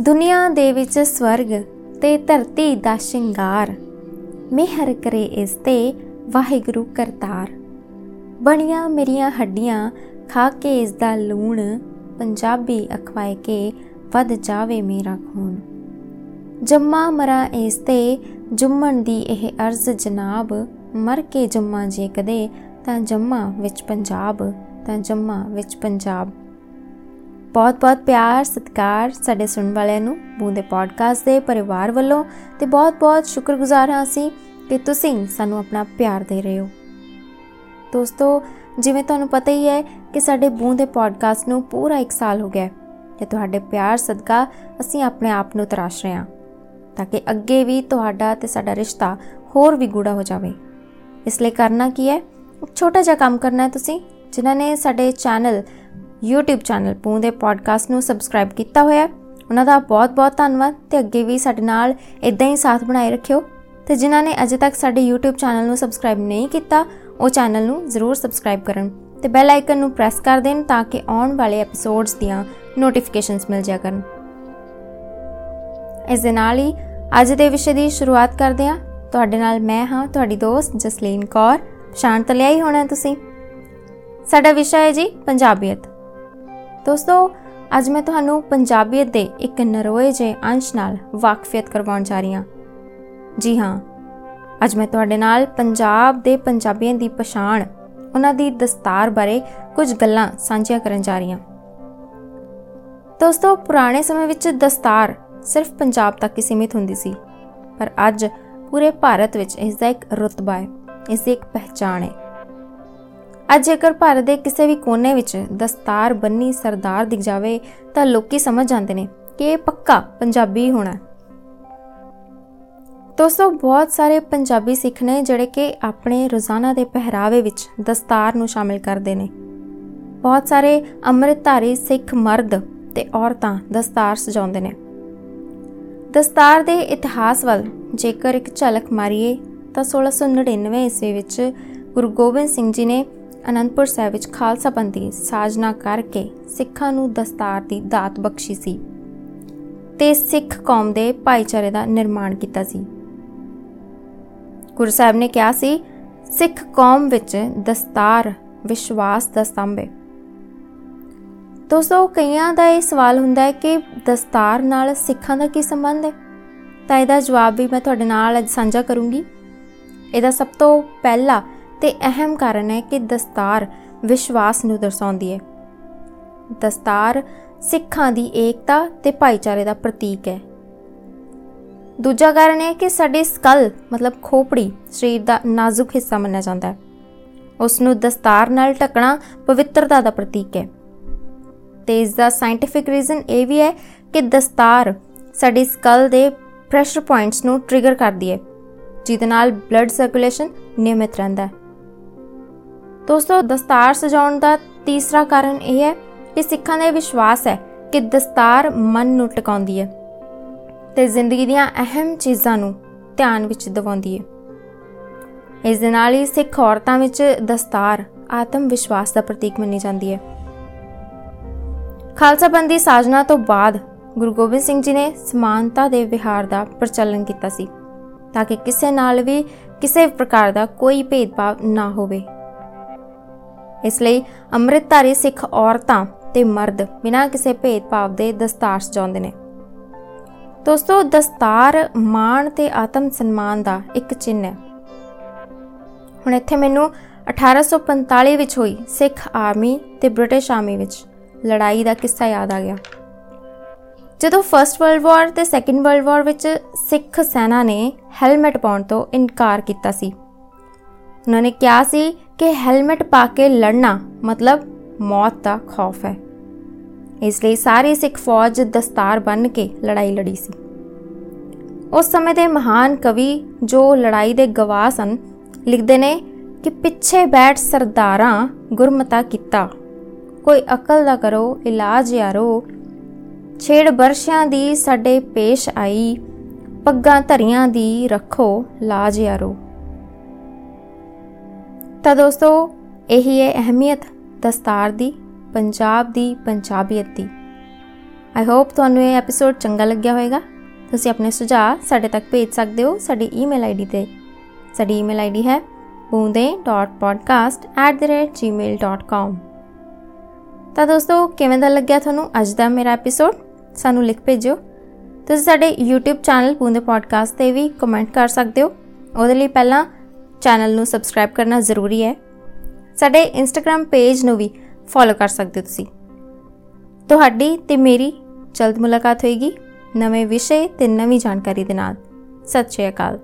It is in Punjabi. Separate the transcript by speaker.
Speaker 1: ਦੁਨੀਆ ਦੇ ਵਿੱਚ ਸਵਰਗ ਤੇ ਧਰਤੀ ਦਾ ਸ਼ਿੰਗਾਰ। ਮਿਹਰ ਕਰੇ ਇਸ ਤੇ ਵਾਹਿਗੁਰੂ ਕਰਤਾਰ। ਬਣੀਆਂ ਮੇਰੀਆਂ ਹੱਡੀਆਂ ਖਾ ਕੇ ਇਸ ਦਾ ਲੂਣ ਪੰਜਾਬੀ ਅਖਵਾਏ ਕੇ ਵੱਧ ਜਾਵੇ ਮੇਰਾ ਖੂਨ। ਜੰਮਾ ਮਰਾ ਇਸ ਤੇ ਜੁੰਮਣ ਦੀ ਇਹ ਅਰਜ਼ ਜਨਾਬ। ਮਰ ਕੇ ਜੰਮਾ ਜੇ ਕਦੇ ਤਾਂ ਜੰਮਾ ਵਿੱਚ ਪੰਜਾਬ, ਤਾਂ ਜੰਮਾ ਵਿੱਚ ਪੰਜਾਬ। ਬਹੁਤ-ਬਹੁਤ ਪਿਆਰ, ਸਤਿਕਾਰ ਸਾਡੇ ਸੁਣਨ ਵਾਲਿਆਂ ਨੂੰ ਬੂੰਦੇ ਪੋਡਕਾਸਟ ਦੇ ਪਰਿਵਾਰ ਵੱਲੋਂ ਤੇ ਬਹੁਤ-ਬਹੁਤ ਸ਼ੁਕਰਗੁਜ਼ਾਰ ਹਾਂ ਅਸੀਂ ਕਿ ਤੁਸੀਂ ਸਾਨੂੰ ਆਪਣਾ ਪਿਆਰ ਦੇ ਰਹੇ ਹੋ। ਦੋਸਤੋ, ਜਿਵੇਂ ਤੁਹਾਨੂੰ ਪਤਾ ਹੀ ਹੈ ਕਿ ਸਾਡੇ ਬੂੰਦੇ ਪੋਡਕਾਸਟ ਨੂੰ ਪੂਰਾ 1 ਸਾਲ ਹੋ ਗਿਆ ਤੇ ਤੁਹਾਡੇ ਪਿਆਰ, ਸਦਕਾ ਅਸੀਂ ਆਪਣੇ ਆਪ ਨੂੰ ਤਰਾਸ਼ ਰਹੇ ਹਾਂ ਤਾਂ ਕਿ ਅੱਗੇ ਵੀ ਤੁਹਾਡਾ ਤੇ ਸਾਡਾ ਰਿਸ਼ਤਾ ਹੋਰ ਵੀ ਗੂੜਾ ਹੋ ਜਾਵੇ। ਇਸ ਲਈ ਕਰਨਾ ਕੀ ਹੈ? ਇੱਕ ਛੋਟਾ ਜਿਹਾ ਕੰਮ ਕਰਨਾ ਹੈ ਤੁਸੀਂ, ਜਿਨ੍ਹਾਂ ਨੇ ਸਾਡੇ ਚੈਨਲ YouTube ਚੈਨਲ ਪੂੰਦੇ ਪੋਡਕਾਸਟ ਨੂੰ ਸਬਸਕ੍ਰਾਈਬ ਕੀਤਾ ਹੋਇਆ ਉਹਨਾਂ ਦਾ ਬਹੁਤ-ਬਹੁਤ ਧੰਨਵਾਦ ਤੇ ਅੱਗੇ ਵੀ ਸਾਡੇ ਨਾਲ ਇਦਾਂ ਹੀ ਸਾਥ ਬਣਾਏ ਰੱਖਿਓ। ਤੇ ਜਿਨ੍ਹਾਂ ਨੇ ਅਜੇ ਤੱਕ ਸਾਡੇ YouTube ਚੈਨਲ ਨੂੰ ਸਬਸਕ੍ਰਾਈਬ ਨਹੀਂ ਕੀਤਾ, ਉਹ ਚੈਨਲ ਨੂੰ ਜ਼ਰੂਰ ਸਬਸਕ੍ਰਾਈਬ ਕਰਨ ਤੇ ਬੈਲ ਆਈਕਨ ਨੂੰ ਪ੍ਰੈਸ ਕਰ ਦੇਣ ਤਾਂ ਕਿ ਆਉਣ ਵਾਲੇ ਐਪੀਸੋਡਸ ਦੀਆਂ ਨੋਟੀਫਿਕੇਸ਼ਨਸ ਮਿਲ ਜਾਇਆ ਕਰਨ। ਇਸ ਦੇ ਨਾਲ ਹੀ ਅੱਜ ਦੇ ਵਿਸ਼ੇ ਦੀ ਸ਼ੁਰੂਆਤ ਕਰਦੇ ਹਾਂ। ਤੁਹਾਡੇ ਨਾਲ ਮੈਂ ਹਾਂ, ਤੁਹਾਡੀ ਦੋਸਤ ਜਸਲੀਨ ਕੌਰ। ਸ਼ਾਂਤ ਲਿਆਈ ਹੋਣਾ ਤੁਸੀਂ। ਸਾਡਾ ਵਿਸ਼ਾ ਹੈ ਜੀ ਪੰਜਾਬੀਅਤ। ਦੋਸਤੋ, ਅੱਜ ਮੈਂ ਤੁਹਾਨੂੰ ਪੰਜਾਬੀਅਤ ਦੇ ਇੱਕ ਨਰੋਏ ਜੇ ਅੰਸ਼ ਨਾਲ ਵਾਕਫੀਅਤ ਕਰਵਾਉਣ ਜਾ ਰਹੀ ਹਾਂ। ਜੀ ਹਾਂ, ਅੱਜ ਮੈਂ ਤੁਹਾਡੇ ਨਾਲ ਪੰਜਾਬ ਦੇ ਪੰਜਾਬੀਆਂ ਦੀ ਪਛਾਣ, ਉਹਨਾਂ ਦੀ ਦਸਤਾਰ ਬਾਰੇ ਕੁਝ ਗੱਲਾਂ ਸਾਂਝੀਆਂ ਕਰਨ ਜਾ ਰਹੀ ਹਾਂ। ਦੋਸਤੋ, ਪੁਰਾਣੇ ਸਮੇਂ ਵਿੱਚ ਦਸਤਾਰ ਸਿਰਫ ਪੰਜਾਬ ਤੱਕ ਹੀ ਸੀਮਿਤ ਹੁੰਦੀ ਸੀ, ਪਰ ਅੱਜ ਪੂਰੇ ਭਾਰਤ ਵਿੱਚ ਇਸ ਦਾ ਇੱਕ ਰਤਬਾ ਹੈ, ਇਸ ਦੀ ਇੱਕ ਪਹਿਚਾਣ ਹੈ। ਅੱਜ ਜੇਕਰ ਭਾਰਤ ਦੇ ਕਿਸੇ ਵੀ ਕੋਨੇ ਵਿੱਚ ਦਸਤਾਰ ਬੰਨੀ ਸਰਦਾਰ ਦਿਖ ਜਾਵੇ, ਤਾਂ ਲੋਕੀ ਸਮਝ ਜਾਂਦੇ ਨੇ ਕਿ ਇਹ ਪੱਕਾ ਪੰਜਾਬੀ ਹੋਣਾ ਦੋਸਤੋ, ਬਹੁਤ ਸਾਰੇ ਪੰਜਾਬੀ ਸਿੱਖ ਨੇ ਜਿਹੜੇ ਕਿ ਆਪਣੇ ਰੋਜ਼ਾਨਾ ਦੇ ਪਹਿਰਾਵੇ ਵਿੱਚ ਦਸਤਾਰ ਨੂੰ ਸ਼ਾਮਿਲ ਕਰਦੇ ਨੇ। ਬਹੁਤ ਸਾਰੇ ਅੰਮ੍ਰਿਤਧਾਰੀ ਸਿੱਖ ਮਰਦ ਤੇ ਔਰਤਾਂ ਦਸਤਾਰ ਸਜਾਉਂਦੇ ਨੇ। ਦਸਤਾਰ ਦੇ ਇਤਿਹਾਸ ਵੱਲ ਜੇਕਰ ਇੱਕ ਝਲਕ ਮਾਰੀਏ, ਤਾਂ 1699 ਈਸਵੀ ਵਿੱਚ ਗੁਰੂ ਗੋਬਿੰਦ ਸਿੰਘ ਜੀ ਨੇ ਅਨੰਦਪੁਰ ਸਾਹਿਬ ਵਿੱਚ ਖਾਲਸਾ ਪੰਥੀ ਸਾਜਨਾ ਕਰਕੇ ਸਿੱਖਾਂ ਨੂੰ ਦਸਤਾਰ ਦੀ ਦਾਤ ਬਖਸ਼ੀ ਸੀ ਤੇ ਸਿੱਖ ਕੌਮ ਦੇ ਭਾਈਚਾਰੇ ਦਾ ਨਿਰਮਾਣ ਕੀਤਾ ਸੀ। ਗੁਰੂ ਸਾਹਿਬ ਨੇ ਕਿਹਾ ਸੀ, ਸਿੱਖ ਕੌਮ ਵਿੱਚ ਦਸਤਾਰ, ਵਿਸ਼ਵਾਸ ਦਾ ਸਤੰਭ ਹੈ। ਦੋਸਤੋ, ਕਈਆਂ ਦਾ ਇਹ ਸਵਾਲ ਹੁੰਦਾ ਹੈ ਕਿ ਦਸਤਾਰ ਨਾਲ ਸਿੱਖਾਂ ਦਾ ਕੀ ਸੰਬੰਧ ਹੈ? ਤਾਂ ਇਹਦਾ ਜਵਾਬ ਵੀ ਮੈਂ ਤੁਹਾਡੇ ਨਾਲ ਅੱਜ ਸਾਂਝਾ ਕਰੂੰਗੀ। ਇਹਦਾ ਸਭ ਤੋਂ ਪਹਿਲਾ ਤੇ ਅਹਿਮ ਕਾਰਨ ਹੈ ਕਿ ਦਸਤਾਰ ਵਿਸ਼ਵਾਸ ਨੂੰ ਦਰਸਾਉਂਦੀ ਹੈ। ਦਸਤਾਰ ਸਿੱਖਾਂ ਦੀ ਏਕਤਾ ਤੇ ਭਾਈਚਾਰੇ ਦਾ ਪ੍ਰਤੀਕ ਹੈ। ਦੂਜਾ ਕਾਰਨ ਹੈ ਕਿ ਸਾਡੇ ਸਕਲ, ਮਤਲਬ ਖੋਪੜੀ, ਸਰੀਰ ਦਾ ਨਾਜ਼ੁਕ ਹਿੱਸਾ ਮੰਨਿਆ ਜਾਂਦਾ ਹੈ। ਉਸ ਨੂੰ ਦਸਤਾਰ ਨਾਲ ਢਕਣਾ ਪਵਿੱਤਰਤਾ ਦਾ ਪ੍ਰਤੀਕ ਹੈ। ਤੇ ਇਸ ਦਾ ਸਾਇੰਟਿਫਿਕ ਰੀਜ਼ਨ ਇਹ ਵੀ ਹੈ ਕਿ ਦਸਤਾਰ ਸਾਡੀ ਸਕਲ ਦੇ ਪ੍ਰੈਸ਼ਰ ਪੁਆਇੰਟਸ ਨੂੰ ਟ੍ਰਿਗਰ ਕਰਦੀ ਹੈ, ਜਿਹਦੇ ਨਾਲ ਬਲੱਡ ਸਰਕੂਲੇਸ਼ਨ ਨਿਯਮਿਤ ਰਹਿੰਦਾ ਹੈ। ਦੋਸਤੋ, ਦਸਤਾਰ ਸਜਾਉਣ ਦਾ ਤੀਸਰਾ ਕਾਰਨ ਇਹ ਹੈ ਕਿ ਸਿੱਖਾਂ ਦਾ ਵਿਸ਼ਵਾਸ ਹੈ ਕਿ ਦਸਤਾਰ ਮਨ ਨੂੰ ਟਿਕਾਉਂਦੀ ਹੈ ਤੇ ਜ਼ਿੰਦਗੀ ਦੀਆਂ ਅਹਿਮ ਚੀਜ਼ਾਂ ਨੂੰ ਧਿਆਨ ਵਿੱਚ ਦਿਵਾਉਂਦੀ ਹੈ। ਇਸ ਦੇ ਨਾਲ ਹੀ ਸਿੱਖ ਔਰਤਾਂ ਵਿੱਚ ਦਸਤਾਰ ਆਤਮ ਵਿਸ਼ਵਾਸ ਦਾ ਪ੍ਰਤੀਕ ਮੰਨੀ ਜਾਂਦੀ ਹੈ। ਖਾਲਸਾ ਪੰਥ ਦੀ ਸਾਜਨਾ ਤੋਂ ਬਾਅਦ ਗੁਰੂ ਗੋਬਿੰਦ ਸਿੰਘ ਜੀ ਨੇ ਸਮਾਨਤਾ ਦੇ ਵਿਹਾਰ ਦਾ ਪ੍ਰਚਲਨ ਕੀਤਾ ਸੀ, ਤਾਂ ਕਿ ਕਿਸੇ ਨਾਲ ਵੀ ਕਿਸੇ ਪ੍ਰਕਾਰ ਦਾ ਕੋਈ ਭੇਦਭਾਵ ਨਾ ਹੋਵੇ। ਇਸ ਲਈ ਅੰਮ੍ਰਿਤਧਾਰੀ ਸਿੱਖ ਔਰਤਾਂ ਤੇ ਮਰਦ ਬਿਨਾਂ ਕਿਸੇ ਭੇਦਭਾਵ ਦੇ ਦਸਤਾਰ ਸਜਾਉਂਦੇ ਨੇ। ਦੋਸਤੋ, ਦਸਤਾਰ ਮਾਣ ਤੇ ਆਤਮ ਸਨਮਾਨ ਦਾ ਇੱਕ ਚਿੰਨ੍ਹ ਹੈ। ਹੁਣ ਇੱਥੇ ਮੈਨੂੰ 1845 ਵਿੱਚ ਹੋਈ ਸਿੱਖ ਆਰਮੀ ਤੇ ਬ੍ਰਿਟਿਸ਼ ਆਰਮੀ ਵਿੱਚ ਲੜਾਈ ਦਾ ਕਿੱਸਾ ਯਾਦ ਆ ਗਿਆ। ਜਦੋਂ ਫਰਸਟ ਵਰਲਡ ਵਾਰ ਤੇ ਸੈਕੰਡ ਵਰਲਡ ਵਾਰ ਵਿੱਚ ਸਿੱਖ ਸੈਨਾ ਨੇ ਹੈਲਮਟ ਪਾਉਣ ਤੋਂ ਇਨਕਾਰ ਕੀਤਾ ਸੀ। ਉਹਨਾਂ ਨੇ ਕਿਹਾ ਸੀ ਕਿ ਹੈਲਮਟ ਪਾ ਕੇ ਲੜਨਾ ਮਤਲਬ ਮੌਤ ਦਾ ਖੌਫ ਹੈ। ਇਸ ਲਈ ਸਾਰੀ ਸਿੱਖ ਫੌਜ ਦਸਤਾਰ ਬੰਨ ਕੇ ਲੜਾਈ ਲੜੀ ਸੀ। ਉਸ ਸਮੇਂ ਦੇ ਮਹਾਨ ਕਵੀ ਜੋ ਲੜਾਈ ਦੇ ਗਵਾਹ ਸਨ, ਲਿਖਦੇ ਨੇ ਕਿ ਪਿੱਛੇ ਬੈਠ ਸਰਦਾਰਾਂ ਗੁਰਮਤਾ ਕੀਤਾ। ਕੋਈ ਅਕਲ ਦਾ ਕਰੋ, ਇਲਾਜ ਯਾਰੋ। ਛੇੜ ਬਰਸ਼ਿਆਂ ਦੀ ਸਾਡੇ ਪੇਸ਼ ਆਈ, ਪੱਗਾਂ ਧਰੀਆਂ ਦੀ ਰੱਖੋ, ਲਾਜ ਯਾਰੋ। ਤਾਂ ਦੋਸਤੋ, ਇਹੀ ਹੈ ਅਹਿਮੀਅਤ ਦਸਤਾਰ ਦੀ, ਪੰਜਾਬ ਦੀ ਪੰਜਾਬੀਅਤ ਦੀ। ਆਈ ਹੋਪ ਤੁਹਾਨੂੰ ਇਹ ਐਪੀਸੋਡ ਚੰਗਾ ਲੱਗਿਆ ਹੋਵੇਗਾ। ਤੁਸੀਂ ਆਪਣੇ ਸੁਝਾਅ ਸਾਡੇ ਤੱਕ ਭੇਜ ਸਕਦੇ ਹੋ ਸਾਡੀ ਈਮੇਲ ਆਈਡੀ ਤੇ। ਸਾਡੀ ਈਮੇਲ ਆਈਡੀ ਹੈ boonde.podcast@gmail.com ਤਾਂ ਦੋਸਤੋ, ਕਿਵੇਂ ਦਾ ਲੱਗਿਆ ਤੁਹਾਨੂੰ ਅੱਜ ਦਾ ਮੇਰਾ ਐਪੀਸੋਡ ਸਾਨੂੰ ਲਿਖ ਭੇਜੋ ਤੁਸੀਂ ਸਾਡੇ YouTube ਚੈਨਲ ਬੂੰਦੇ ਪੋਡਕਾਸਟ ਤੇ ਵੀ ਕਮੈਂਟ ਕਰ ਸਕਦੇ ਹੋ। ਉਹਦੇ ਲਈ ਪਹਿਲਾਂ ਚੈਨਲ ਨੂੰ ਸਬਸਕ੍ਰਾਈਬ ਕਰਨਾ ਜ਼ਰੂਰੀ ਹੈ। ਸਾਡੇ Instagram ਪੇਜ ਨੂੰ ਵੀ ਫੋਲੋ ਕਰ ਸਕਦੇ ਹੋ ਤੁਸੀਂ। ਤੁਹਾਡੀ ਤੇ ਮੇਰੀ ਜਲਦ ਮੁਲਾਕਾਤ ਹੋਏਗੀ। ਨਵੇਂ ਵਿਸ਼ੇ ਤੇ ਨਵੀਂ ਜਾਣਕਾਰੀ ਦੇ ਨਾਲ। ਸਤਿ ਸ਼੍ਰੀ ਅਕਾਲ।